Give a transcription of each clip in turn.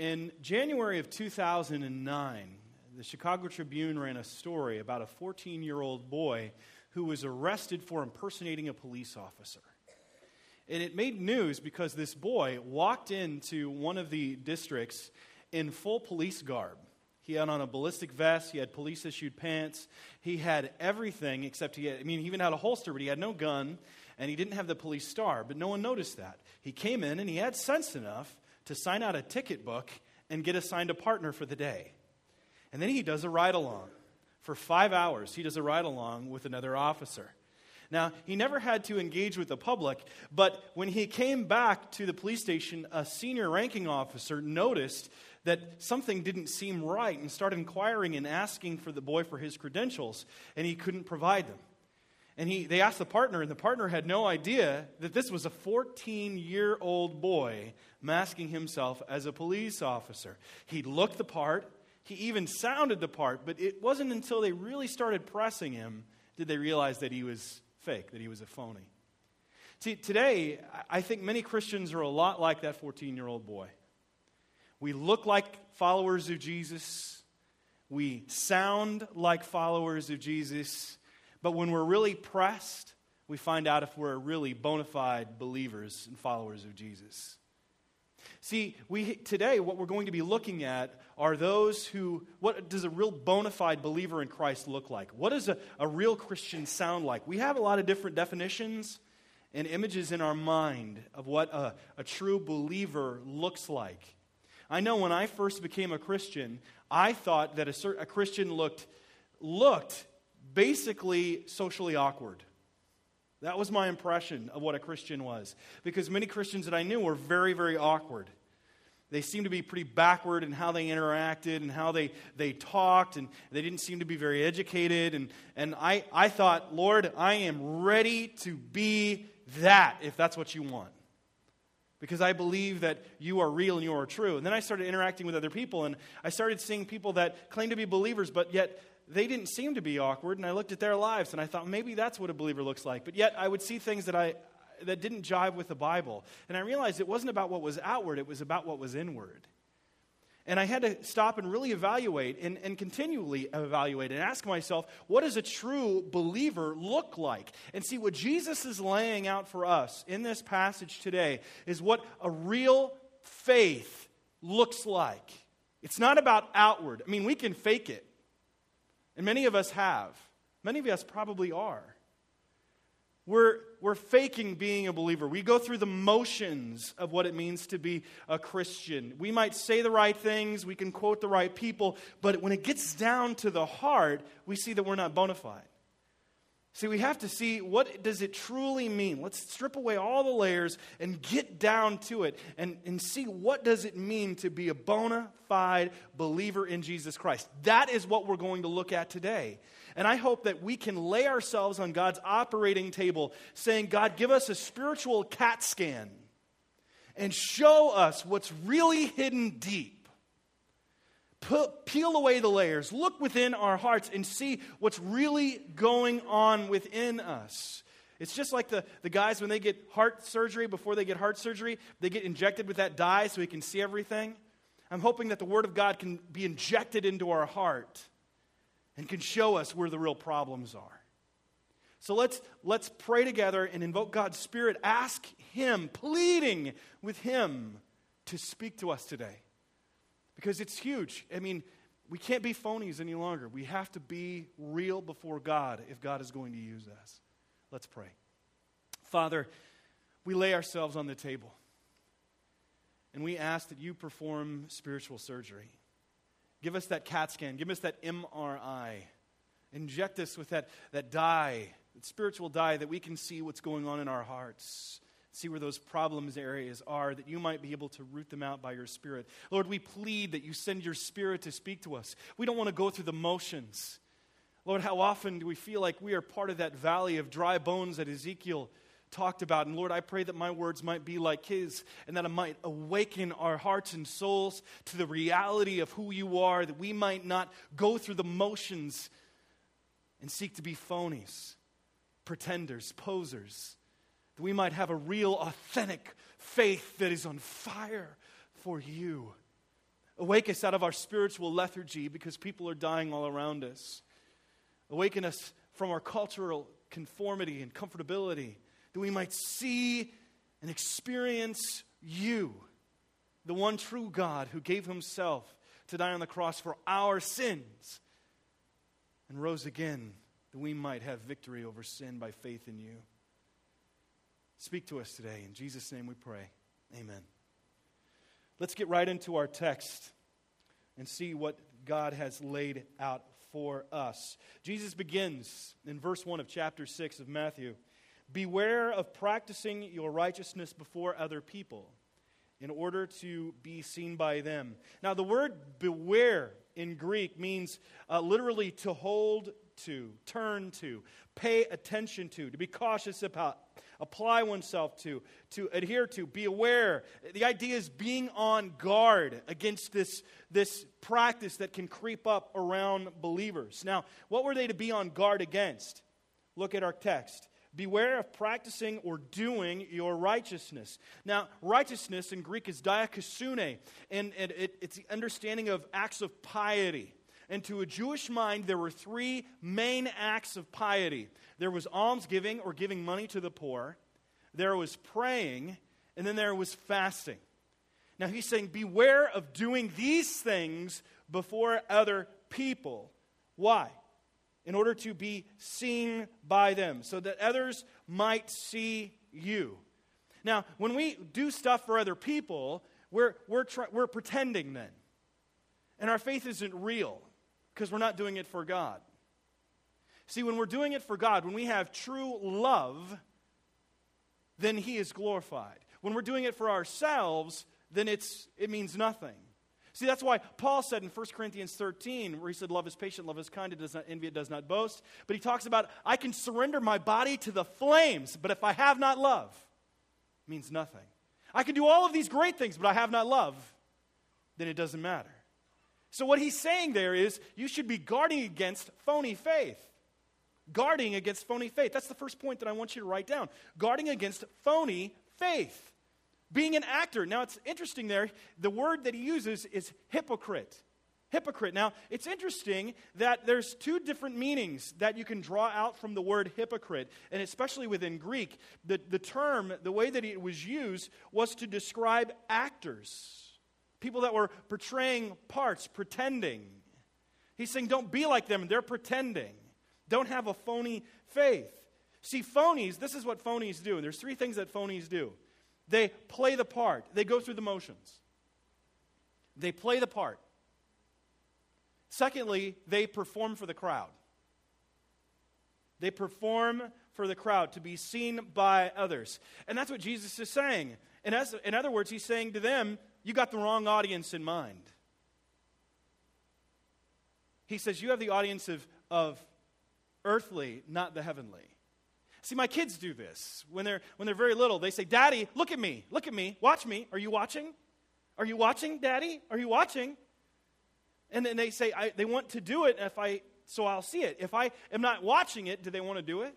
In January of 2009, the Chicago Tribune ran a story about a 14 year old boy who was arrested for impersonating a police officer. And it made news because this boy walked into one of the districts in full police garb. He had on a ballistic vest, he had police issued pants, he had everything except he had, I mean, he even had a holster, but he had no gun, and he didn't have the police star, but no one noticed that. He came in and he had sense enough to sign out a ticket book and get assigned a partner for the day. And then he does a ride along. For five hours, he does a ride along with another officer. Now, he never had to engage with the public, but when he came back to the police station, a senior ranking officer noticed that something didn't seem right and started inquiring and asking for the boy for his credentials, and he couldn't provide them. And he, they asked the partner, and the partner had no idea that this was a 14 year old boy masking himself as a police officer. He looked the part, he even sounded the part, but it wasn't until they really started pressing him did they realize that he was fake, that he was a phony. See, today, I think many Christians are a lot like that 14 year old boy. We look like followers of Jesus, we sound like followers of Jesus, but when we're really pressed, we find out if we're really bona fide believers and followers of Jesus. See, we, today, what we're going to be looking at are those who, what does a real bona fide believer in Christ look like? What does a, a real Christian sound like? We have a lot of different definitions and images in our mind of what a, a true believer looks like. I know when I first became a Christian, I thought that a, a Christian looked, looked basically socially awkward. That was my impression of what a Christian was. Because many Christians that I knew were very, very awkward. They seemed to be pretty backward in how they interacted and how they, they talked, and they didn't seem to be very educated. And, and I, I thought, Lord, I am ready to be that if that's what you want. Because I believe that you are real and you are true. And then I started interacting with other people, and I started seeing people that claim to be believers, but yet they didn't seem to be awkward, and I looked at their lives and I thought maybe that's what a believer looks like. But yet I would see things that I that didn't jive with the Bible. And I realized it wasn't about what was outward, it was about what was inward. And I had to stop and really evaluate and, and continually evaluate and ask myself, what does a true believer look like? And see, what Jesus is laying out for us in this passage today is what a real faith looks like. It's not about outward. I mean, we can fake it. And many of us have. Many of us probably are. We're, we're faking being a believer. We go through the motions of what it means to be a Christian. We might say the right things, we can quote the right people, but when it gets down to the heart, we see that we're not bona fide. See, we have to see what does it truly mean. Let's strip away all the layers and get down to it and, and see what does it mean to be a bona fide believer in Jesus Christ. That is what we're going to look at today. And I hope that we can lay ourselves on God's operating table saying, God, give us a spiritual CAT scan and show us what's really hidden deep peel away the layers, look within our hearts, and see what's really going on within us. It's just like the, the guys when they get heart surgery, before they get heart surgery, they get injected with that dye so we can see everything. I'm hoping that the Word of God can be injected into our heart and can show us where the real problems are. So let's, let's pray together and invoke God's Spirit. Ask Him, pleading with Him to speak to us today because it's huge. I mean, we can't be phonies any longer. We have to be real before God if God is going to use us. Let's pray. Father, we lay ourselves on the table and we ask that you perform spiritual surgery. Give us that CAT scan, give us that MRI. Inject us with that, that dye, that spiritual dye, that we can see what's going on in our hearts see where those problems areas are, that you might be able to root them out by your Spirit. Lord, we plead that you send your Spirit to speak to us. We don't want to go through the motions. Lord, how often do we feel like we are part of that valley of dry bones that Ezekiel talked about? And Lord, I pray that my words might be like his and that it might awaken our hearts and souls to the reality of who you are, that we might not go through the motions and seek to be phonies, pretenders, posers that we might have a real, authentic faith that is on fire for you. Awake us out of our spiritual lethargy because people are dying all around us. Awaken us from our cultural conformity and comfortability that we might see and experience you, the one true God who gave himself to die on the cross for our sins and rose again that we might have victory over sin by faith in you. Speak to us today. In Jesus' name we pray. Amen. Let's get right into our text and see what God has laid out for us. Jesus begins in verse 1 of chapter 6 of Matthew Beware of practicing your righteousness before other people in order to be seen by them. Now, the word beware in Greek means uh, literally to hold to, turn to, pay attention to, to be cautious about, apply oneself to, to adhere to, be aware. The idea is being on guard against this, this practice that can creep up around believers. Now, what were they to be on guard against? Look at our text. Beware of practicing or doing your righteousness. Now, righteousness in Greek is dikaiosune, and, and it, it's the understanding of acts of piety. And to a Jewish mind, there were three main acts of piety there was almsgiving or giving money to the poor, there was praying, and then there was fasting. Now he's saying, Beware of doing these things before other people. Why? In order to be seen by them, so that others might see you. Now, when we do stuff for other people, we're, we're, we're pretending then. And our faith isn't real because we're not doing it for God. See, when we're doing it for God, when we have true love, then He is glorified. When we're doing it for ourselves, then it's, it means nothing. See, that's why Paul said in 1 Corinthians 13, where he said, Love is patient, love is kind, it does not envy, it does not boast. But he talks about, I can surrender my body to the flames, but if I have not love, it means nothing. I can do all of these great things, but I have not love, then it doesn't matter. So, what he's saying there is you should be guarding against phony faith. Guarding against phony faith. That's the first point that I want you to write down. Guarding against phony faith. Being an actor. Now, it's interesting there. The word that he uses is hypocrite. Hypocrite. Now, it's interesting that there's two different meanings that you can draw out from the word hypocrite, and especially within Greek. The, the term, the way that it was used, was to describe actors people that were portraying parts, pretending. He's saying, don't be like them. They're pretending. Don't have a phony faith. See, phonies, this is what phonies do. And there's three things that phonies do they play the part, they go through the motions. They play the part. Secondly, they perform for the crowd. They perform for the crowd to be seen by others. And that's what Jesus is saying. In, other words, he's saying to them, you got the wrong audience in mind. He says, You have the audience of, of earthly, not the heavenly. See, my kids do this. When they're, when they're very little, they say, Daddy, look at me, look at me, watch me. Are you watching? Are you watching, Daddy? Are you watching? And then they say, I, they want to do it if I, so I'll see it. If I am not watching it, do they want to do it?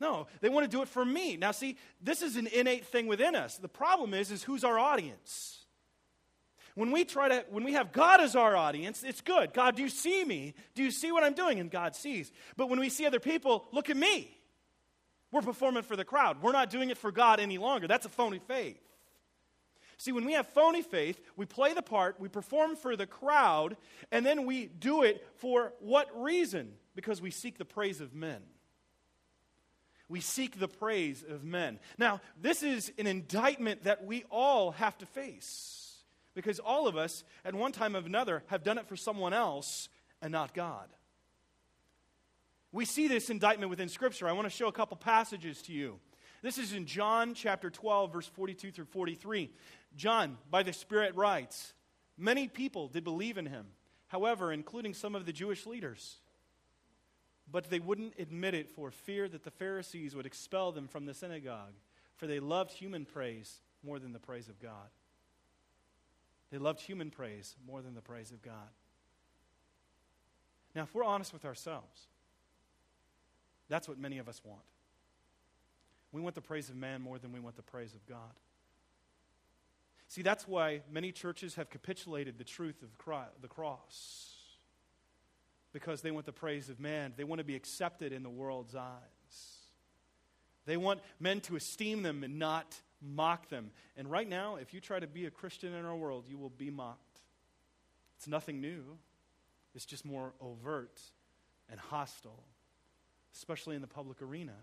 No, they want to do it for me. Now, see, this is an innate thing within us. The problem is, is who's our audience? When we try to, when we have God as our audience, it's good. God, do you see me? Do you see what I'm doing? And God sees. But when we see other people, look at me. We're performing for the crowd. We're not doing it for God any longer. That's a phony faith. See, when we have phony faith, we play the part, we perform for the crowd, and then we do it for what reason? Because we seek the praise of men. We seek the praise of men. Now, this is an indictment that we all have to face. Because all of us, at one time or another, have done it for someone else and not God. We see this indictment within Scripture. I want to show a couple passages to you. This is in John chapter 12, verse 42 through 43. John, by the Spirit, writes Many people did believe in him, however, including some of the Jewish leaders. But they wouldn't admit it for fear that the Pharisees would expel them from the synagogue, for they loved human praise more than the praise of God. They loved human praise more than the praise of God. Now, if we're honest with ourselves, that's what many of us want. We want the praise of man more than we want the praise of God. See, that's why many churches have capitulated the truth of the cross. Because they want the praise of man. They want to be accepted in the world's eyes. They want men to esteem them and not mock them. And right now, if you try to be a Christian in our world, you will be mocked. It's nothing new, it's just more overt and hostile, especially in the public arena.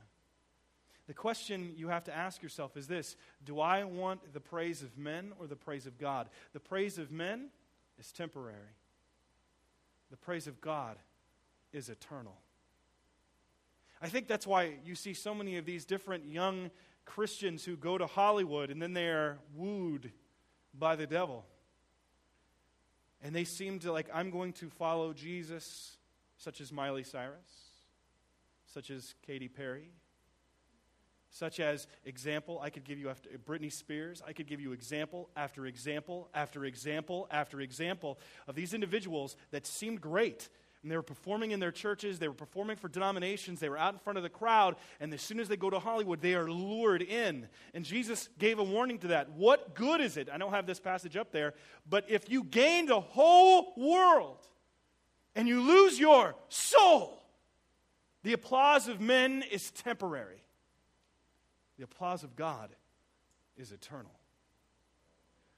The question you have to ask yourself is this Do I want the praise of men or the praise of God? The praise of men is temporary, the praise of God is eternal. I think that's why you see so many of these different young Christians who go to Hollywood and then they are wooed by the devil. And they seem to like, I'm going to follow Jesus, such as Miley Cyrus, such as Katy Perry, such as example, I could give you after Britney Spears, I could give you example after example after example after example of these individuals that seemed great. And they were performing in their churches, they were performing for denominations, they were out in front of the crowd, and as soon as they go to Hollywood, they are lured in. And Jesus gave a warning to that. What good is it? I don't have this passage up there, but if you gain the whole world and you lose your soul, the applause of men is temporary. The applause of God is eternal.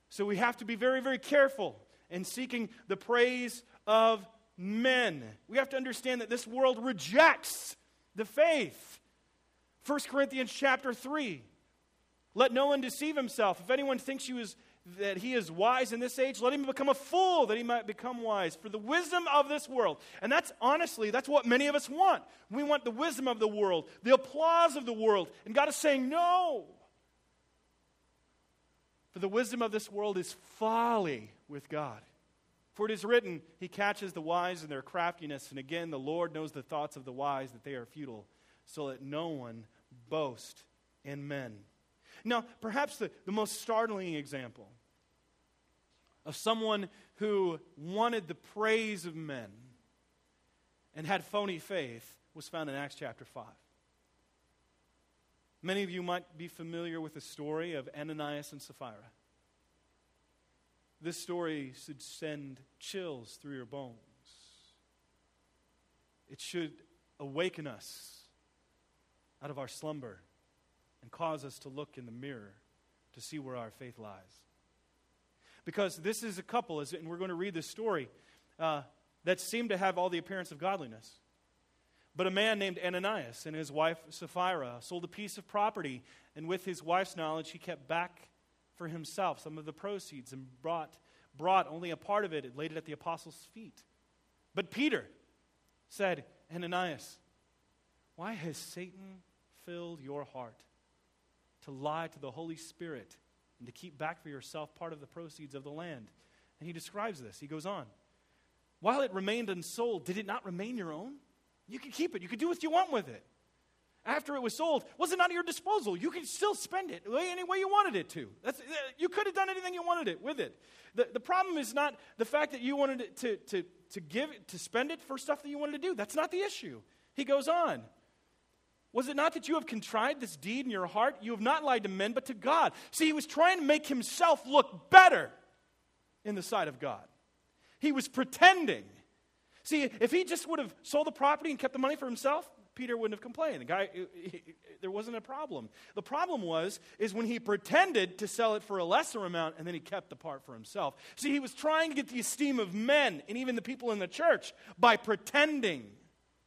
So we have to be very, very careful in seeking the praise of men. We have to understand that this world rejects the faith. 1 Corinthians chapter 3. Let no one deceive himself. If anyone thinks he was, that he is wise in this age, let him become a fool that he might become wise. For the wisdom of this world, and that's honestly, that's what many of us want. We want the wisdom of the world, the applause of the world. And God is saying, no. For the wisdom of this world is folly with God. For it is written, He catches the wise in their craftiness, and again, the Lord knows the thoughts of the wise, that they are futile, so let no one boast in men. Now, perhaps the, the most startling example of someone who wanted the praise of men and had phony faith was found in Acts chapter 5. Many of you might be familiar with the story of Ananias and Sapphira. This story should send chills through your bones. It should awaken us out of our slumber and cause us to look in the mirror to see where our faith lies. Because this is a couple, and we're going to read this story, uh, that seemed to have all the appearance of godliness. But a man named Ananias and his wife Sapphira sold a piece of property, and with his wife's knowledge, he kept back for himself some of the proceeds and brought, brought only a part of it and laid it at the apostles' feet. But Peter said, Ananias, why has Satan filled your heart to lie to the Holy Spirit and to keep back for yourself part of the proceeds of the land? And he describes this. He goes on, While it remained unsold, did it not remain your own? You could keep it, you could do what you want with it after it was sold wasn't at your disposal. You could still spend it any way you wanted it to. That's, uh, you could have done anything you wanted it with it. The, the problem is not the fact that you wanted it to, to, to give to spend it for stuff that you wanted to do. That's not the issue. He goes on. Was it not that you have contrived this deed in your heart? You have not lied to men, but to God. See, he was trying to make himself look better in the sight of God. He was pretending. See, if he just would have sold the property and kept the money for himself, Peter wouldn't have complained. The guy, he, he, there wasn't a problem. The problem was, is when he pretended to sell it for a lesser amount and then he kept the part for himself. See, he was trying to get the esteem of men and even the people in the church by pretending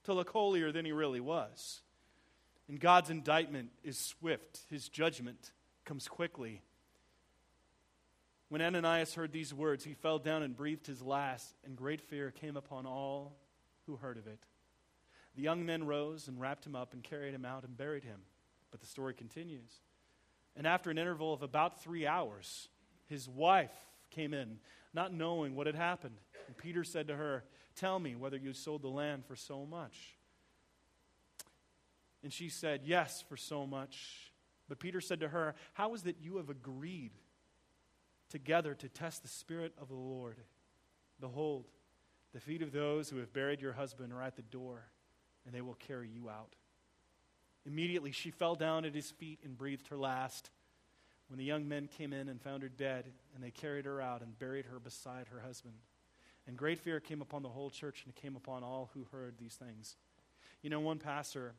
to look holier than he really was. And God's indictment is swift, his judgment comes quickly. When Ananias heard these words, he fell down and breathed his last, and great fear came upon all who heard of it. The young men rose and wrapped him up and carried him out and buried him. But the story continues. And after an interval of about three hours, his wife came in, not knowing what had happened. And Peter said to her, Tell me whether you sold the land for so much. And she said, Yes, for so much. But Peter said to her, How is it you have agreed together to test the Spirit of the Lord? Behold, the feet of those who have buried your husband are at the door and they will carry you out. Immediately she fell down at his feet and breathed her last. when the young men came in and found her dead, and they carried her out and buried her beside her husband. And great fear came upon the whole church and it came upon all who heard these things. You know, one pastor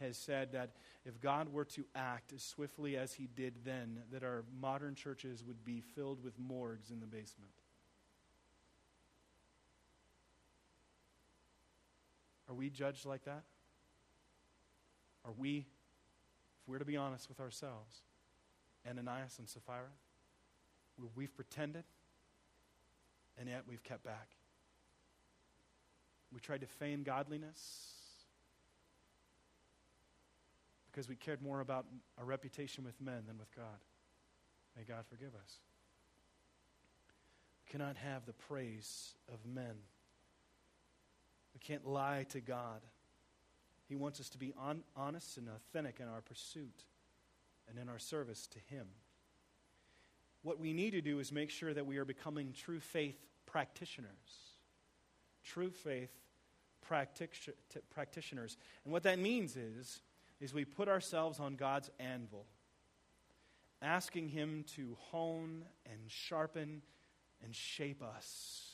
has said that if God were to act as swiftly as he did then, that our modern churches would be filled with morgues in the basement. Are we judged like that? Are we, if we're to be honest with ourselves, Ananias and Sapphira? We've pretended, and yet we've kept back. We tried to feign godliness because we cared more about our reputation with men than with God. May God forgive us. We cannot have the praise of men. We can't lie to God. He wants us to be on, honest and authentic in our pursuit and in our service to Him. What we need to do is make sure that we are becoming true faith practitioners. True faith practic- practitioners. And what that means is, is we put ourselves on God's anvil, asking Him to hone and sharpen and shape us,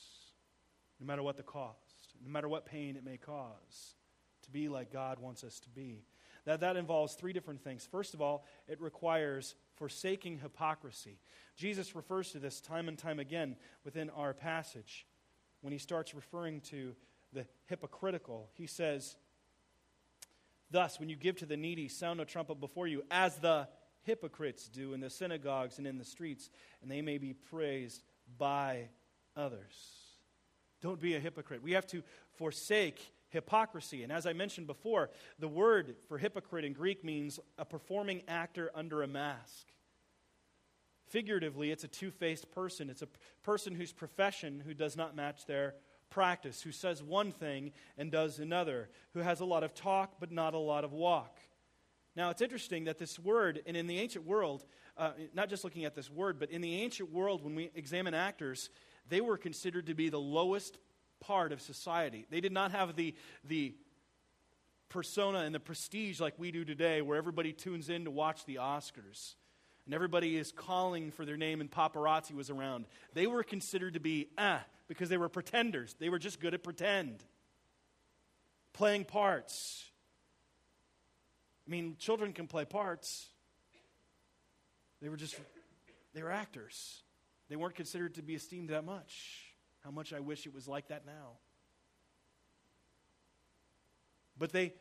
no matter what the cost, no matter what pain it may cause, to be like God wants us to be. That, that involves three different things. First of all, it requires forsaking hypocrisy. Jesus refers to this time and time again within our passage. When he starts referring to the hypocritical, he says, Thus, when you give to the needy, sound a trumpet before you, as the hypocrites do in the synagogues and in the streets, and they may be praised by others. Don't be a hypocrite. We have to forsake hypocrisy. And as I mentioned before, the word for hypocrite in Greek means a performing actor under a mask. Figuratively, it's a two faced person. It's a person whose profession who does not match their practice, who says one thing and does another, who has a lot of talk but not a lot of walk. Now, it's interesting that this word, and in the ancient world, uh, not just looking at this word, but in the ancient world, when we examine actors, they were considered to be the lowest part of society. They did not have the, the persona and the prestige like we do today, where everybody tunes in to watch the Oscars and everybody is calling for their name and paparazzi was around. They were considered to be ah because they were pretenders. They were just good at pretend, playing parts. I mean, children can play parts. They were just, they were actors. They weren't considered to be esteemed that much. How much I wish it was like that now. But they,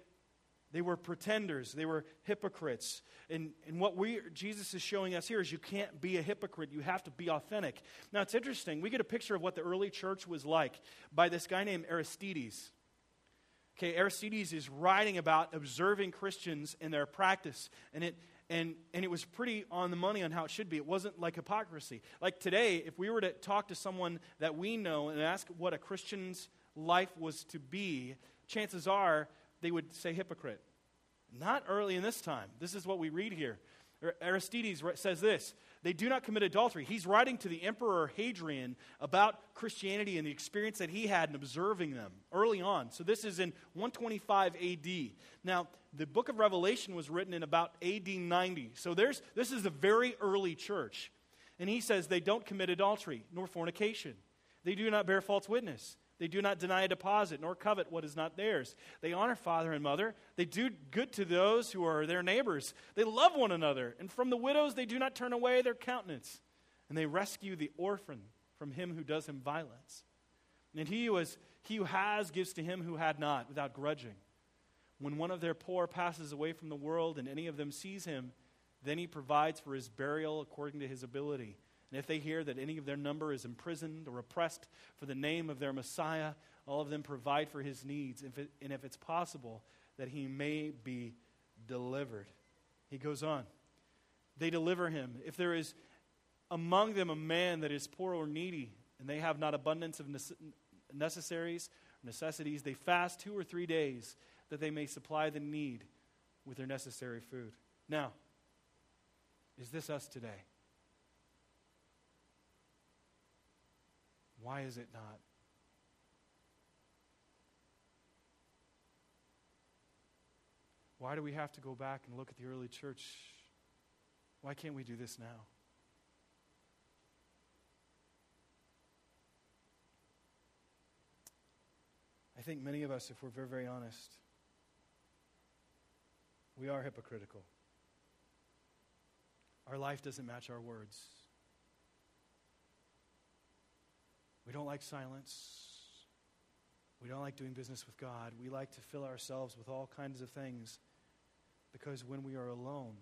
they were pretenders. They were hypocrites. And, and what we, Jesus is showing us here is you can't be a hypocrite. You have to be authentic. Now, it's interesting. We get a picture of what the early church was like by this guy named Aristides. Okay, Aristides is writing about observing Christians in their practice. And it, and, and it was pretty on the money on how it should be. It wasn't like hypocrisy. Like today, if we were to talk to someone that we know and ask what a Christian's life was to be, chances are they would say hypocrite. Not early in this time. This is what we read here. Aristides says this they do not commit adultery. He's writing to the Emperor Hadrian about Christianity and the experience that he had in observing them early on. So this is in 125 AD. Now, the book of Revelation was written in about AD 90. So there's, this is a very early church. And he says they don't commit adultery nor fornication, they do not bear false witness. They do not deny a deposit, nor covet what is not theirs. They honor father and mother. They do good to those who are their neighbors. They love one another. And from the widows they do not turn away their countenance. And they rescue the orphan from him who does him violence. And he who, is, he who has gives to him who had not, without grudging. When one of their poor passes away from the world and any of them sees him, then he provides for his burial according to his ability. And if they hear that any of their number is imprisoned or oppressed for the name of their Messiah, all of them provide for his needs, if it, and if it's possible, that he may be delivered. He goes on. They deliver him. If there is among them a man that is poor or needy, and they have not abundance of necessaries, necessities, they fast two or three days that they may supply the need with their necessary food. Now, is this us today? Why is it not? Why do we have to go back and look at the early church Why can't we do this now? I think many of us, if we're very, very honest, we are hypocritical. Our life doesn't match our words. We don't like silence. We don't like doing business with God. We like to fill ourselves with all kinds of things because when we are alone,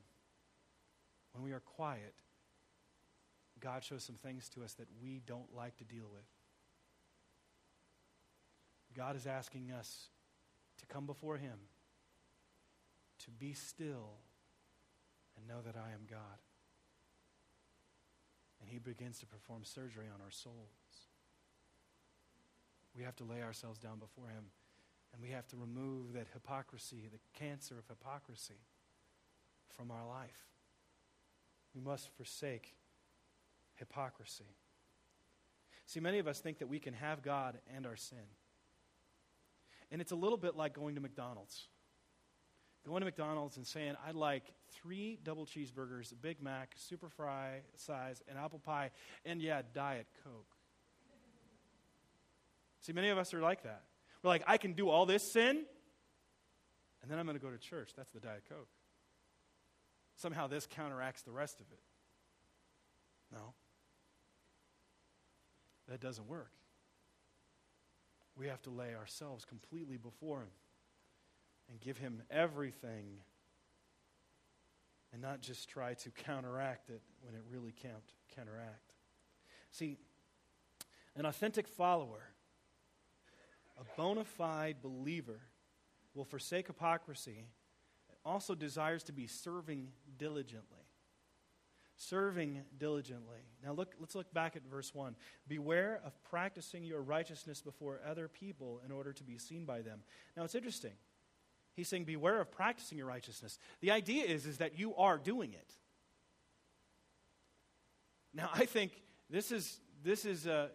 when we are quiet, God shows some things to us that we don't like to deal with. God is asking us to come before Him, to be still, and know that I am God. And He begins to perform surgery on our souls. We have to lay ourselves down before Him, and we have to remove that hypocrisy, the cancer of hypocrisy, from our life. We must forsake hypocrisy. See, many of us think that we can have God and our sin. And it's a little bit like going to McDonald's. Going to McDonald's and saying, I'd like three double cheeseburgers, a Big Mac, super fry size, an apple pie, and yeah, Diet Coke. See, many of us are like that. We're like, I can do all this sin, and then I'm going to go to church. That's the Diet Coke. Somehow this counteracts the rest of it. No. That doesn't work we have to lay ourselves completely before Him and give Him everything and not just try to counteract it when it really can't counteract. See, an authentic follower, a bona fide believer, will forsake hypocrisy, also desires to be serving diligently serving diligently. Now look, let's look back at verse 1. Beware of practicing your righteousness before other people in order to be seen by them. Now it's interesting. He's saying, Beware of practicing your righteousness. The idea is, is that you are doing it. Now I think this is, this is uh,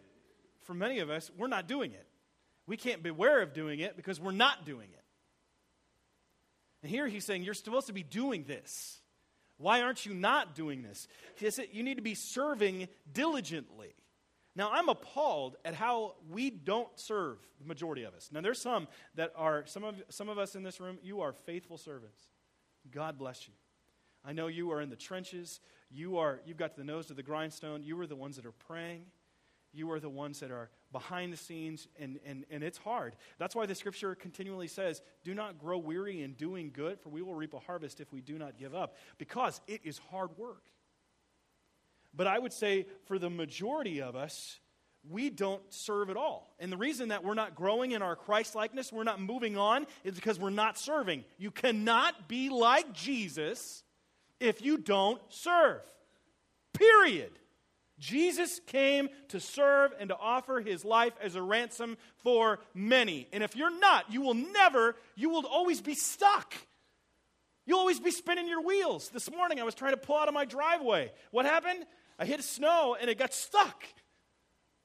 for many of us, we're not doing it. We can't beware of doing it because we're not doing it. And here he's saying, You're supposed to be doing this. Why aren't you not doing this? You need to be serving diligently. Now, I'm appalled at how we don't serve, the majority of us. Now, there's some that are, some of, some of us in this room, you are faithful servants. God bless you. I know you are in the trenches. You are, you've got the nose to the grindstone. You are the ones that are praying. You are the ones that are behind the scenes, and, and, and it's hard. That's why the scripture continually says, Do not grow weary in doing good, for we will reap a harvest if we do not give up, because it is hard work. But I would say for the majority of us, we don't serve at all. And the reason that we're not growing in our Christ likeness, we're not moving on, is because we're not serving. You cannot be like Jesus if you don't serve. Period. Jesus came to serve and to offer his life as a ransom for many. And if you're not, you will never, you will always be stuck. You'll always be spinning your wheels. This morning I was trying to pull out of my driveway. What happened? I hit snow and it got stuck.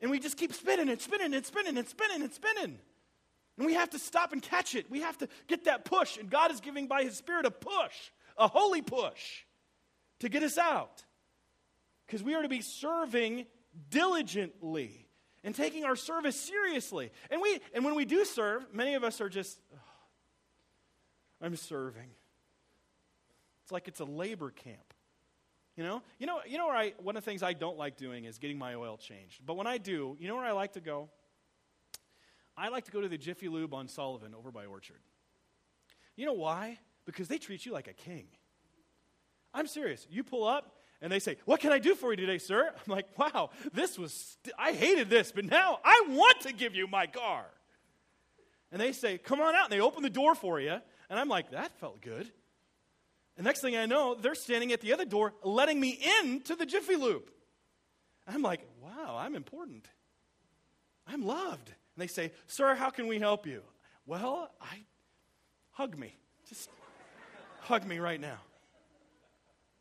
And we just keep spinning and spinning and spinning and spinning and spinning. And we have to stop and catch it. We have to get that push. And God is giving by His Spirit a push, a holy push, to get us out because we are to be serving diligently and taking our service seriously. And we and when we do serve, many of us are just oh, I'm serving. It's like it's a labor camp. You know? You know, you know where I one of the things I don't like doing is getting my oil changed. But when I do, you know where I like to go? I like to go to the Jiffy Lube on Sullivan over by Orchard. You know why? Because they treat you like a king. I'm serious. You pull up, and they say, What can I do for you today, sir? I'm like, Wow, this was, st- I hated this, but now I want to give you my car. And they say, Come on out. And they open the door for you. And I'm like, That felt good. And next thing I know, they're standing at the other door letting me in to the Jiffy Lube. I'm like, Wow, I'm important. I'm loved. And they say, Sir, how can we help you? Well, I, hug me. Just hug me right now.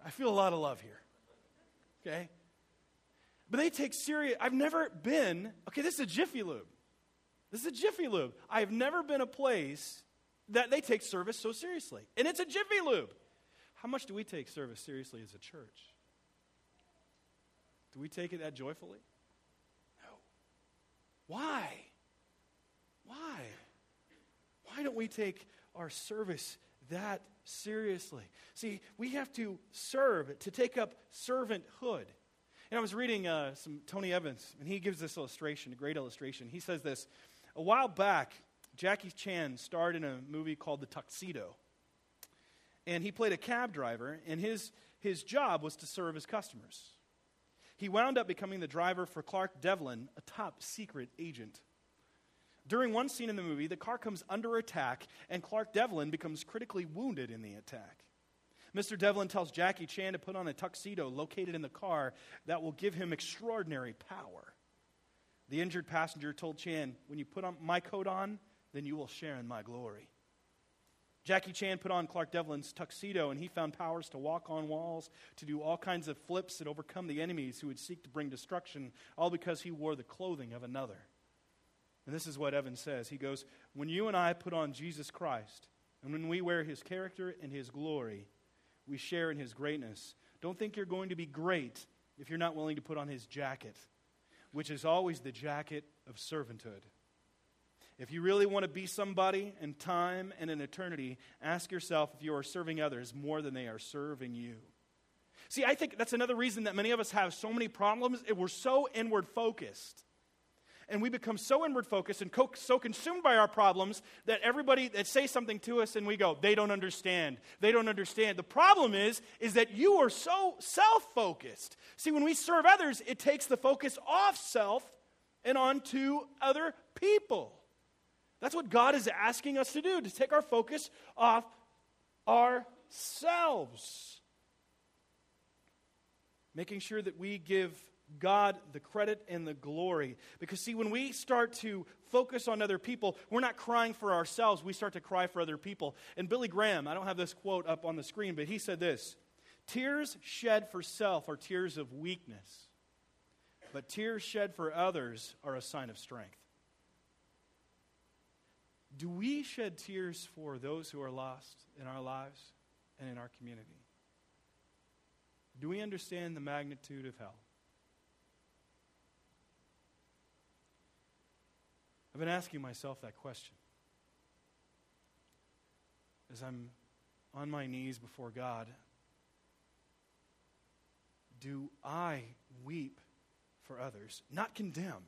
I feel a lot of love here okay? But they take serious. I've never been, okay, this is a Jiffy Lube. This is a Jiffy Lube. I've never been a place that they take service so seriously. And it's a Jiffy Lube. How much do we take service seriously as a church? Do we take it that joyfully? No. Why? Why? Why don't we take our service that seriously? See, we have to serve, to take up servanthood. And I was reading uh, some Tony Evans, and he gives this illustration, a great illustration. He says this A while back, Jackie Chan starred in a movie called The Tuxedo. And he played a cab driver, and his, his job was to serve his customers. He wound up becoming the driver for Clark Devlin, a top secret agent. During one scene in the movie, the car comes under attack, and Clark Devlin becomes critically wounded in the attack. Mr. Devlin tells Jackie Chan to put on a tuxedo located in the car that will give him extraordinary power. The injured passenger told Chan, When you put on my coat on, then you will share in my glory. Jackie Chan put on Clark Devlin's tuxedo, and he found powers to walk on walls, to do all kinds of flips and overcome the enemies who would seek to bring destruction, all because he wore the clothing of another. And this is what Evan says. He goes, When you and I put on Jesus Christ, and when we wear his character and his glory, we share in his greatness. Don't think you're going to be great if you're not willing to put on his jacket, which is always the jacket of servanthood. If you really want to be somebody in time and in eternity, ask yourself if you are serving others more than they are serving you. See, I think that's another reason that many of us have so many problems. We're so inward focused and we become so inward focused and co- so consumed by our problems that everybody that says something to us and we go they don't understand. They don't understand. The problem is is that you are so self-focused. See when we serve others it takes the focus off self and onto other people. That's what god is asking us to do to take our focus off ourselves. Making sure that we give God the credit and the glory. Because, see, when we start to focus on other people, we're not crying for ourselves, we start to cry for other people. And Billy Graham, I don't have this quote up on the screen, but he said this Tears shed for self are tears of weakness, but tears shed for others are a sign of strength. Do we shed tears for those who are lost in our lives and in our community? Do we understand the magnitude of hell? I've been asking myself that question. As I'm on my knees before God, do I weep for others, not condemn?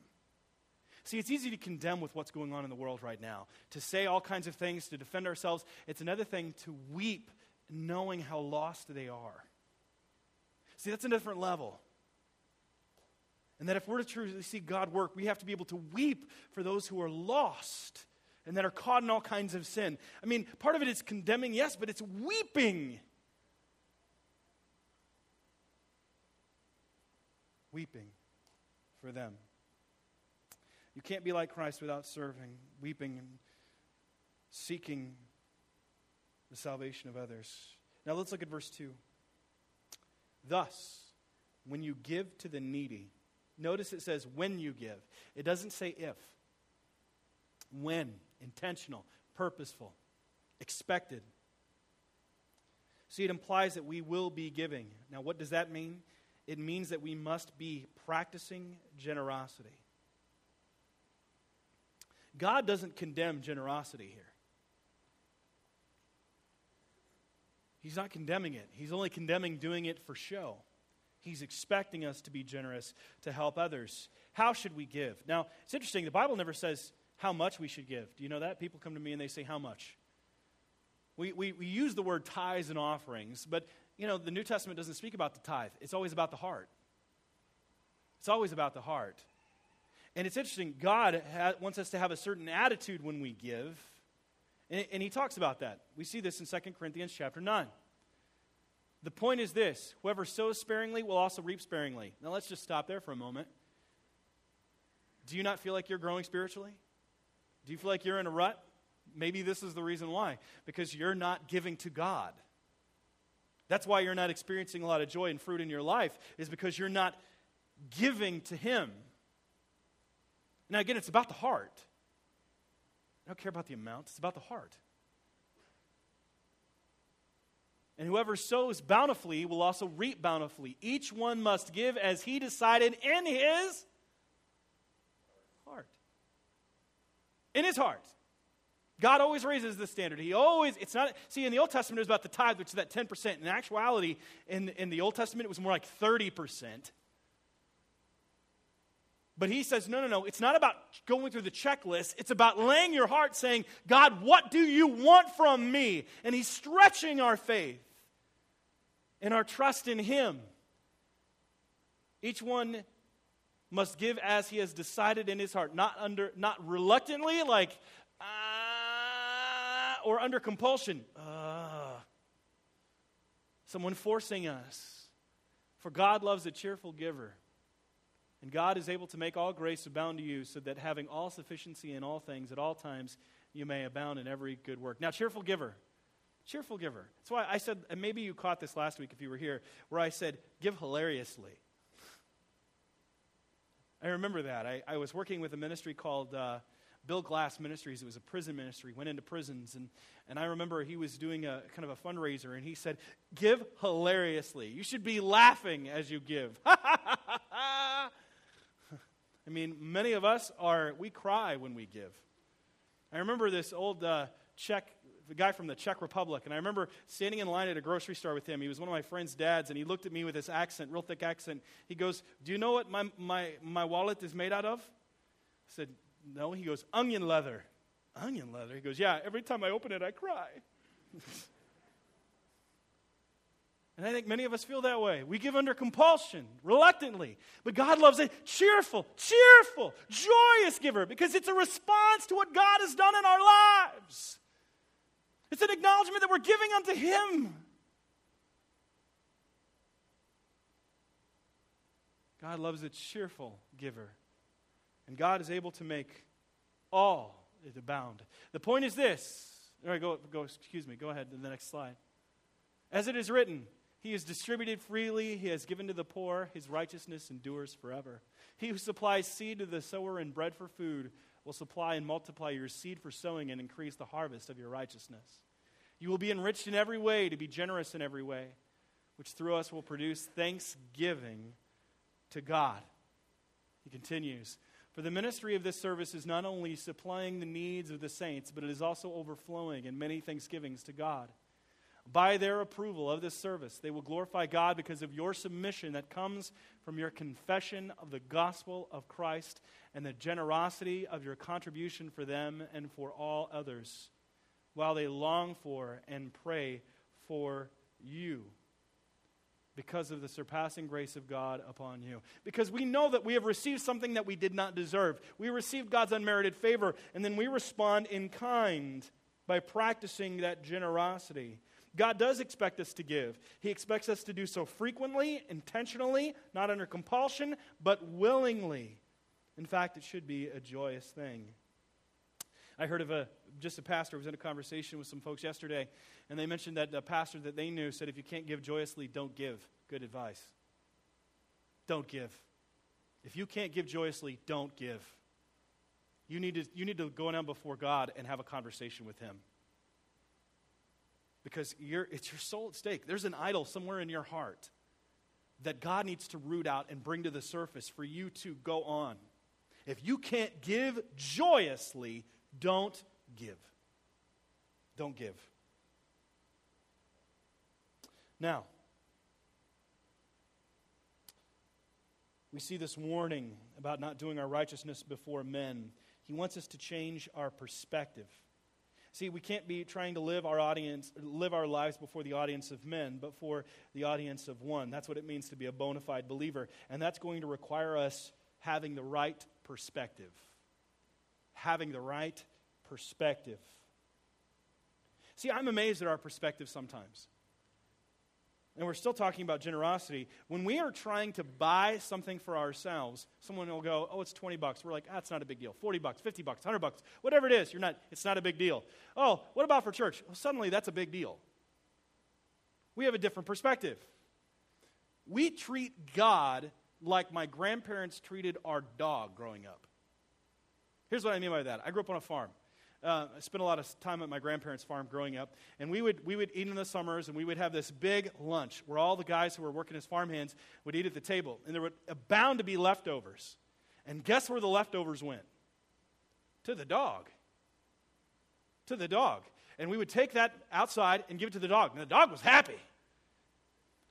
See, it's easy to condemn with what's going on in the world right now, to say all kinds of things, to defend ourselves. It's another thing to weep knowing how lost they are. See, that's a different level. And that if we're to truly see God work, we have to be able to weep for those who are lost and that are caught in all kinds of sin. I mean, part of it is condemning, yes, but it's weeping. Weeping for them. You can't be like Christ without serving, weeping, and seeking the salvation of others. Now let's look at verse 2. Thus, when you give to the needy, Notice it says when you give, it doesn't say if. When, intentional, purposeful, expected. See, it implies that we will be giving. Now, what does that mean? It means that we must be practicing generosity. God doesn't condemn generosity here. He's not condemning it, He's only condemning doing it for show. He's expecting us to be generous to help others. How should we give? Now, it's interesting. The Bible never says how much we should give. Do you know that? People come to me and they say, How much? We, we, we use the word tithes and offerings, but, you know, the New Testament doesn't speak about the tithe. It's always about the heart. It's always about the heart. And it's interesting. God ha- wants us to have a certain attitude when we give. And, and he talks about that. We see this in 2 Corinthians chapter 9. The point is this whoever sows sparingly will also reap sparingly. Now let's just stop there for a moment. Do you not feel like you're growing spiritually? Do you feel like you're in a rut? Maybe this is the reason why. Because you're not giving to God. That's why you're not experiencing a lot of joy and fruit in your life, is because you're not giving to Him. Now, again, it's about the heart. I don't care about the amount, it's about the heart. And whoever sows bountifully will also reap bountifully. Each one must give as he decided in his heart. In his heart. God always raises the standard. He always, it's not, see, in the Old Testament, it was about the tithe, which is that 10%. In actuality, in, in the Old Testament, it was more like 30%. But he says, no, no, no, it's not about going through the checklist. It's about laying your heart saying, God, what do you want from me? And he's stretching our faith and our trust in him. Each one must give as he has decided in his heart, not under, not reluctantly, like, ah, or under compulsion. Uh, someone forcing us. For God loves a cheerful giver. And God is able to make all grace abound to you, so that having all sufficiency in all things at all times, you may abound in every good work. Now, cheerful giver. Cheerful giver. That's why I said, and maybe you caught this last week if you were here, where I said, give hilariously. I remember that. I, I was working with a ministry called uh, Bill Glass Ministries. It was a prison ministry, went into prisons. And, and I remember he was doing a kind of a fundraiser, and he said, Give hilariously. You should be laughing as you give. I mean, many of us are, we cry when we give. I remember this old uh, Czech, the guy from the Czech Republic, and I remember standing in line at a grocery store with him. He was one of my friend's dads, and he looked at me with this accent, real thick accent. He goes, Do you know what my, my, my wallet is made out of? I said, No. He goes, Onion leather. Onion leather? He goes, Yeah, every time I open it, I cry. And I think many of us feel that way. We give under compulsion, reluctantly. But God loves a cheerful, cheerful, joyous giver because it's a response to what God has done in our lives. It's an acknowledgement that we're giving unto Him. God loves a cheerful giver. And God is able to make all it abound. The point is this. All right, go, go, excuse me, go ahead to the next slide. As it is written, he has distributed freely. He has given to the poor. His righteousness endures forever. He who supplies seed to the sower and bread for food will supply and multiply your seed for sowing and increase the harvest of your righteousness. You will be enriched in every way to be generous in every way, which through us will produce thanksgiving to God. He continues For the ministry of this service is not only supplying the needs of the saints, but it is also overflowing in many thanksgivings to God by their approval of this service. They will glorify God because of your submission that comes from your confession of the gospel of Christ and the generosity of your contribution for them and for all others, while they long for and pray for you because of the surpassing grace of God upon you. Because we know that we have received something that we did not deserve. We received God's unmerited favor, and then we respond in kind by practicing that generosity. God does expect us to give. He expects us to do so frequently, intentionally, not under compulsion, but willingly. In fact, it should be a joyous thing. I heard of a just a pastor was in a conversation with some folks yesterday, and they mentioned that a pastor that they knew said, "If you can't give joyously, don't give." Good advice. Don't give. If you can't give joyously, don't give. You need to, you need to go down before God and have a conversation with Him because it's your soul at stake. There's an idol somewhere in your heart that God needs to root out and bring to the surface for you to go on. If you can't give joyously, don't give. Don't give. Now, we see this warning about not doing our righteousness before men. He wants us to change our perspective. See, we can't be trying to live our audience, live our lives before the audience of men, but for the audience of one. That's what it means to be a bona fide believer. And that's going to require us having the right perspective. Having the right perspective. See, I'm amazed at our perspective sometimes and we're still talking about generosity, when we are trying to buy something for ourselves, someone will go, "Oh, it's 20 bucks." We're like, "That's ah, not a big deal. 40 bucks, 50 bucks, 100 bucks, whatever it is, you're not it's not a big deal." "Oh, what about for church?" Well, suddenly that's a big deal. We have a different perspective. We treat God like my grandparents treated our dog growing up. Here's what I mean by that. I grew up on a farm. Uh, I spent a lot of time at my grandparents' farm growing up, and we would, we would eat in the summers, and we would have this big lunch where all the guys who were working as farmhands would eat at the table, and there would bound to be leftovers. And guess where the leftovers went? To the dog. To the dog. And we would take that outside and give it to the dog. And the dog was happy.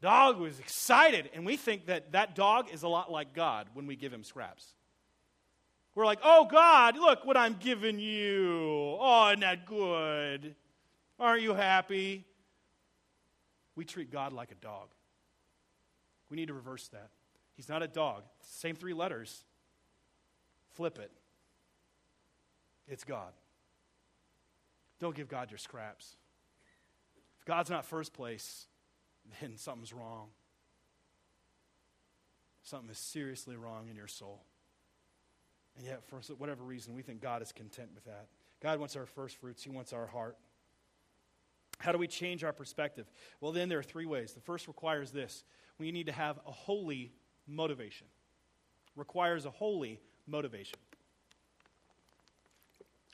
Dog was excited. And we think that that dog is a lot like God when we give him scraps. We're like, oh, God, look what I'm giving you. Oh, isn't that good? Aren't you happy? We treat God like a dog. We need to reverse that. He's not a dog. Same three letters. Flip it. It's God. Don't give God your scraps. If God's not first place, then something's wrong. Something is seriously wrong in your soul. And yet, for whatever reason, we think God is content with that. God wants our first fruits, He wants our heart. How do we change our perspective? Well, then there are three ways. The first requires this we need to have a holy motivation. Requires a holy motivation.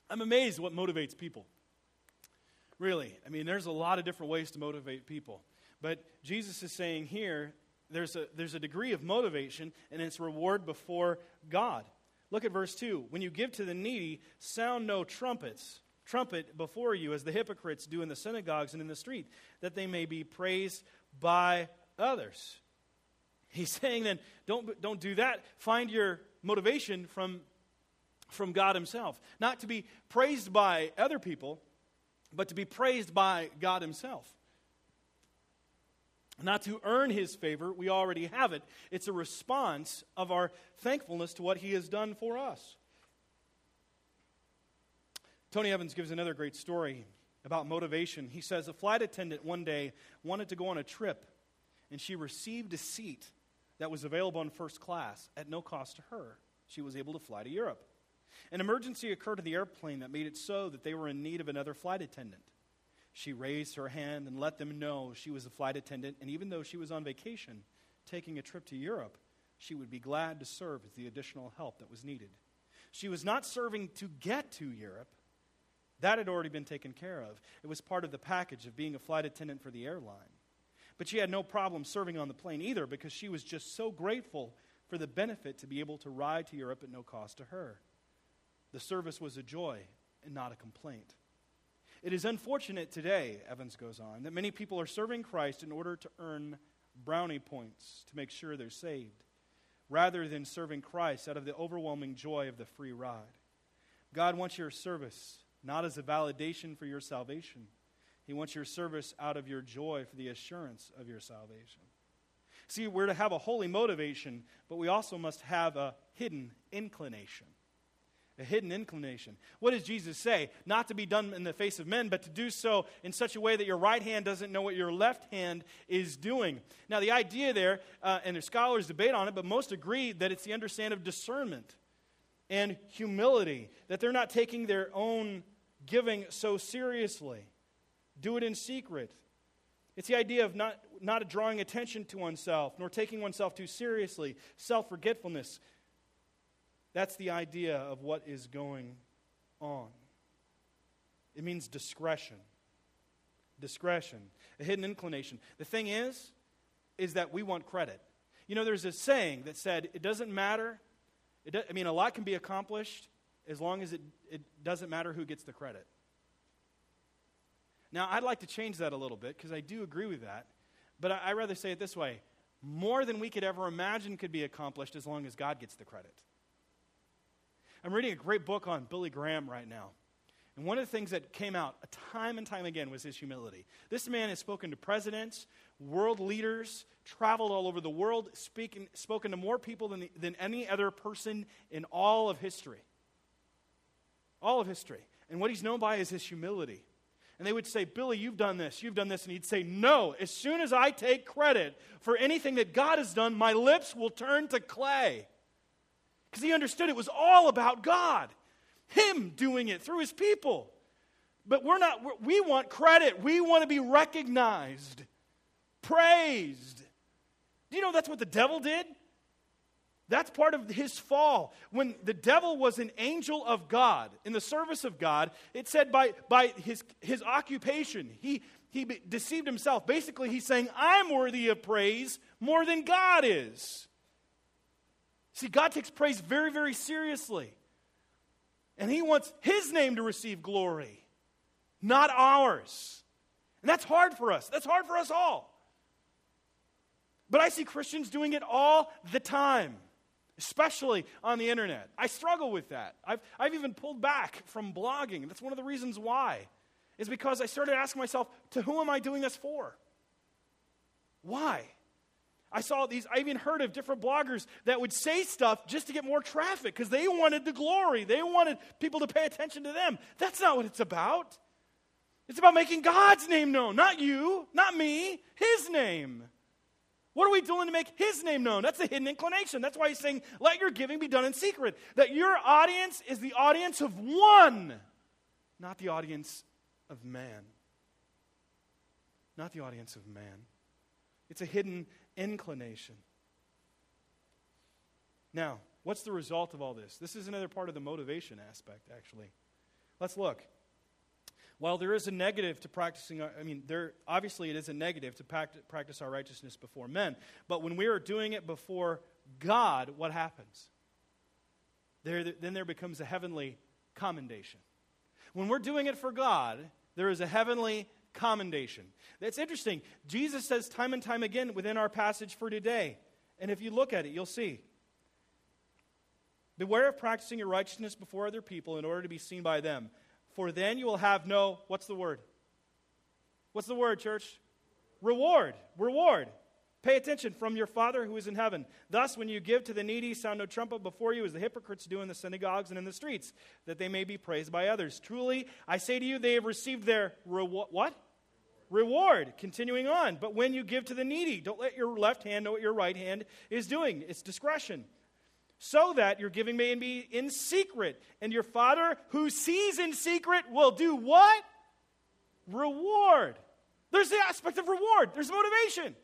I'm amazed what motivates people. Really. I mean, there's a lot of different ways to motivate people. But Jesus is saying here there's a, there's a degree of motivation, and it's reward before God. Look at verse 2. When you give to the needy, sound no trumpets, trumpet before you, as the hypocrites do in the synagogues and in the street, that they may be praised by others. He's saying then, don't, don't do that. Find your motivation from, from God Himself. Not to be praised by other people, but to be praised by God Himself. Not to earn his favor, we already have it. It's a response of our thankfulness to what he has done for us. Tony Evans gives another great story about motivation. He says a flight attendant one day wanted to go on a trip, and she received a seat that was available in first class at no cost to her. She was able to fly to Europe. An emergency occurred in the airplane that made it so that they were in need of another flight attendant. She raised her hand and let them know she was a flight attendant, and even though she was on vacation, taking a trip to Europe, she would be glad to serve as the additional help that was needed. She was not serving to get to Europe. That had already been taken care of. It was part of the package of being a flight attendant for the airline. But she had no problem serving on the plane either because she was just so grateful for the benefit to be able to ride to Europe at no cost to her. The service was a joy and not a complaint. It is unfortunate today, Evans goes on, that many people are serving Christ in order to earn brownie points to make sure they're saved, rather than serving Christ out of the overwhelming joy of the free ride. God wants your service not as a validation for your salvation, He wants your service out of your joy for the assurance of your salvation. See, we're to have a holy motivation, but we also must have a hidden inclination a hidden inclination. What does Jesus say? Not to be done in the face of men, but to do so in such a way that your right hand doesn't know what your left hand is doing. Now, the idea there, uh, and there's scholars debate on it, but most agree that it's the understanding of discernment and humility, that they're not taking their own giving so seriously. Do it in secret. It's the idea of not, not drawing attention to oneself, nor taking oneself too seriously, self forgetfulness, that's the idea of what is going on. It means discretion. Discretion, a hidden inclination. The thing is, is that we want credit. You know, there's a saying that said, it doesn't matter. It do, I mean, a lot can be accomplished as long as it, it doesn't matter who gets the credit. Now, I'd like to change that a little bit because I do agree with that. But I, I rather say it this way more than we could ever imagine could be accomplished as long as God gets the credit. I'm reading a great book on Billy Graham right now. And one of the things that came out time and time again was his humility. This man has spoken to presidents, world leaders, traveled all over the world, speaking, spoken to more people than, the, than any other person in all of history. All of history. And what he's known by is his humility. And they would say, Billy, you've done this, you've done this. And he'd say, No, as soon as I take credit for anything that God has done, my lips will turn to clay because he understood it was all about God, Him doing it through His people. But we're not, we want credit. We want to be recognized, praised. Do you know that's what the devil did? That's part of his fall. When the devil was an angel of God, in the service of God, it said by, by his, his occupation, he, he deceived himself. Basically, he's saying, I'm worthy of praise more than God is. See, God takes praise very, very seriously. And he wants his name to receive glory, not ours. And that's hard for us. That's hard for us all. But I see Christians doing it all the time especially on the internet. I struggle with that. I've, I've even pulled back from blogging. That's one of the reasons why, is because I started asking myself, to whom am I doing this for? Why? I saw these, I even heard of different bloggers that would say stuff just to get more traffic because they wanted the glory. They wanted people to pay attention to them. That's not what it's about. It's about making God's name known, not you, not me, His name. What are we doing to make his name known? That's a hidden inclination. That's why he's saying, let your giving be done in secret. That your audience is the audience of one, not the audience of man. Not the audience of man. It's a hidden inclination. Now, what's the result of all this? This is another part of the motivation aspect, actually. Let's look. While there is a negative to practicing, I mean, there obviously it is a negative to practice our righteousness before men. But when we are doing it before God, what happens? There, then there becomes a heavenly commendation. When we're doing it for God, there is a heavenly commendation. That's interesting. Jesus says time and time again within our passage for today. And if you look at it, you'll see. Beware of practicing your righteousness before other people in order to be seen by them. For then you will have no, what's the word? What's the word, church? Reward. Reward. Pay attention from your Father who is in heaven. Thus, when you give to the needy, sound no trumpet before you, as the hypocrites do in the synagogues and in the streets, that they may be praised by others. Truly, I say to you, they have received their reward. What? Reward. Continuing on. But when you give to the needy, don't let your left hand know what your right hand is doing. It's discretion so that your giving may be in secret. And your Father who sees in secret will do what? Reward. There's the aspect of reward, there's motivation.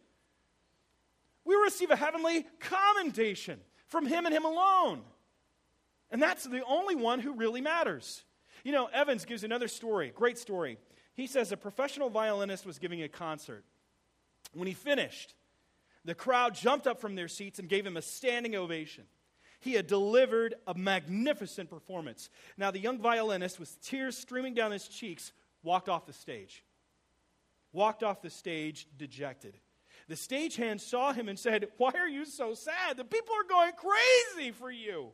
We receive a heavenly commendation from Him and Him alone. And that's the only one who really matters. You know, Evans gives another story, great story. He says a professional violinist was giving a concert. When he finished, the crowd jumped up from their seats and gave him a standing ovation. He had delivered a magnificent performance. Now, the young violinist, with tears streaming down his cheeks, walked off the stage. Walked off the stage dejected. The stagehand saw him and said, Why are you so sad? The people are going crazy for you.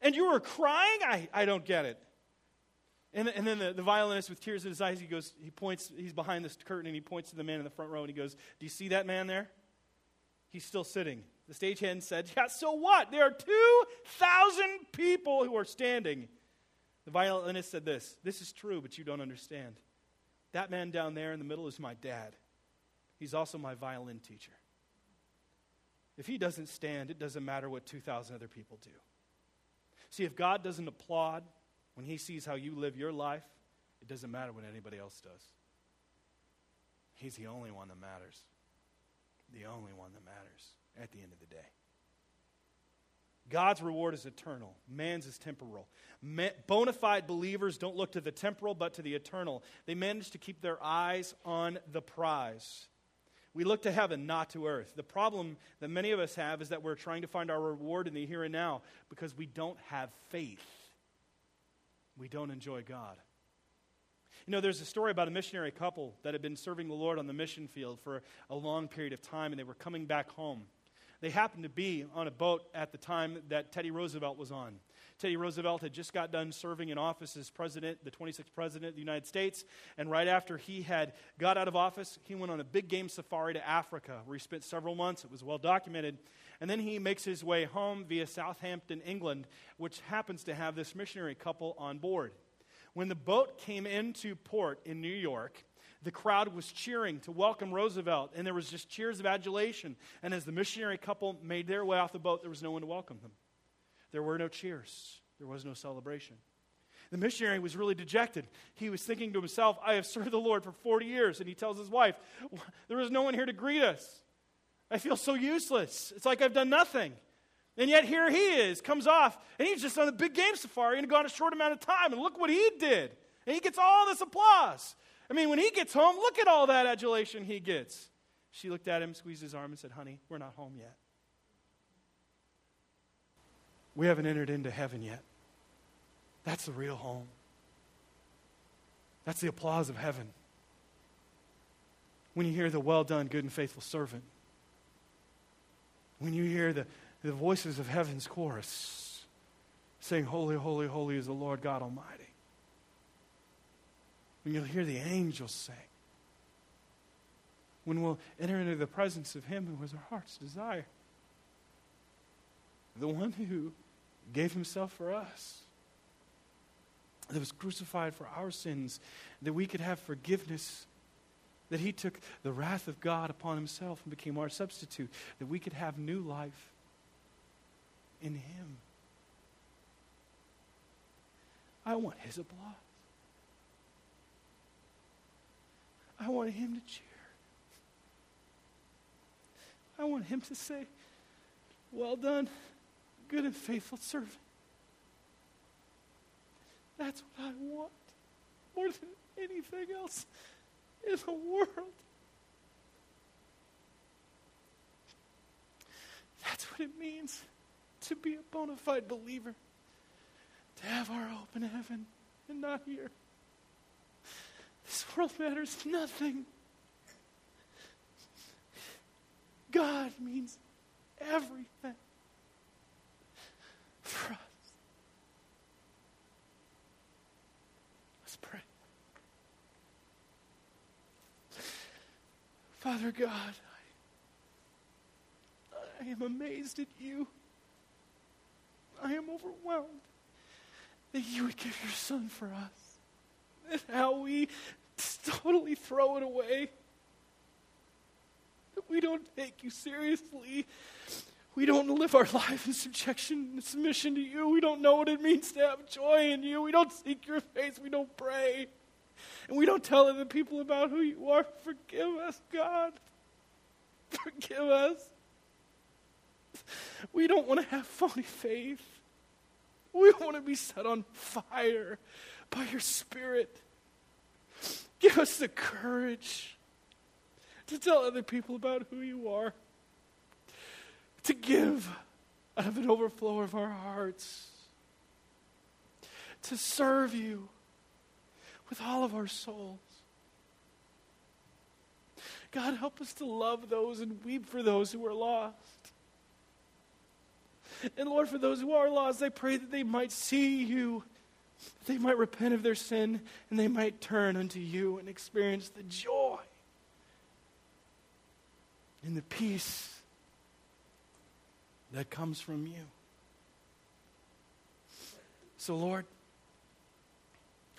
And you were crying? I, I don't get it. And, and then the, the violinist, with tears in his eyes, he goes, he points, he's behind this curtain and he points to the man in the front row and he goes, Do you see that man there? He's still sitting. The stagehand said, Yeah, so what? There are 2,000 people who are standing. The violinist said this This is true, but you don't understand. That man down there in the middle is my dad. He's also my violin teacher. If he doesn't stand, it doesn't matter what 2,000 other people do. See, if God doesn't applaud when he sees how you live your life, it doesn't matter what anybody else does. He's the only one that matters. The only one that matters at the end of the day. God's reward is eternal, man's is temporal. Bona fide believers don't look to the temporal, but to the eternal. They manage to keep their eyes on the prize. We look to heaven, not to earth. The problem that many of us have is that we're trying to find our reward in the here and now because we don't have faith. We don't enjoy God. You know, there's a story about a missionary couple that had been serving the Lord on the mission field for a long period of time, and they were coming back home. They happened to be on a boat at the time that Teddy Roosevelt was on. Teddy Roosevelt had just got done serving in office as president, the 26th president of the United States. And right after he had got out of office, he went on a big game safari to Africa, where he spent several months. It was well documented. And then he makes his way home via Southampton, England, which happens to have this missionary couple on board. When the boat came into port in New York, the crowd was cheering to welcome Roosevelt, and there was just cheers of adulation. And as the missionary couple made their way off the boat, there was no one to welcome them. There were no cheers, there was no celebration. The missionary was really dejected. He was thinking to himself, I have served the Lord for 40 years. And he tells his wife, There is no one here to greet us. I feel so useless. It's like I've done nothing. And yet here he is, comes off, and he's just on a big game safari and gone a short amount of time. And look what he did. And he gets all this applause. I mean, when he gets home, look at all that adulation he gets. She looked at him, squeezed his arm, and said, Honey, we're not home yet. We haven't entered into heaven yet. That's the real home. That's the applause of heaven. When you hear the well done, good and faithful servant, when you hear the, the voices of heaven's chorus saying, Holy, holy, holy is the Lord God Almighty, when you'll hear the angels sing, when we'll enter into the presence of Him who was our heart's desire, the one who gave Himself for us that was crucified for our sins, that we could have forgiveness, that he took the wrath of God upon himself and became our substitute, that we could have new life in him. I want his applause. I want him to cheer. I want him to say, Well done, good and faithful servant. That's what I want more than anything else in the world. That's what it means to be a bona fide believer, to have our hope in heaven and not here. This world matters nothing. God means everything for us. pray, Father God, I, I am amazed at you. I am overwhelmed that you would give your son for us. And how we totally throw it away. That we don't take you seriously. We don't live our life in subjection and submission to you. We don't know what it means to have joy in you. We don't seek your face. We don't pray and we don't tell other people about who you are. Forgive us, God. Forgive us. We don't want to have phony faith. We want to be set on fire by your Spirit. Give us the courage to tell other people about who you are, to give out of an overflow of our hearts, to serve you with all of our souls. God, help us to love those and weep for those who are lost. And Lord, for those who are lost, I pray that they might see you, that they might repent of their sin, and they might turn unto you and experience the joy and the peace that comes from you. So, Lord,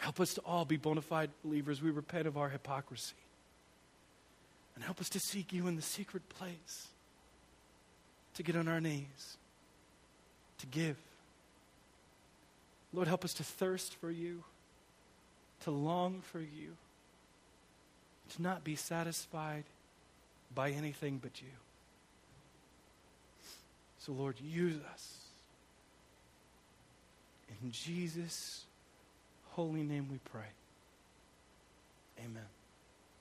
Help us to all be bona fide believers. We repent of our hypocrisy. And help us to seek you in the secret place, to get on our knees, to give. Lord, help us to thirst for you, to long for you, to not be satisfied by anything but you. So, Lord, use us. In Jesus' holy name we pray. Amen.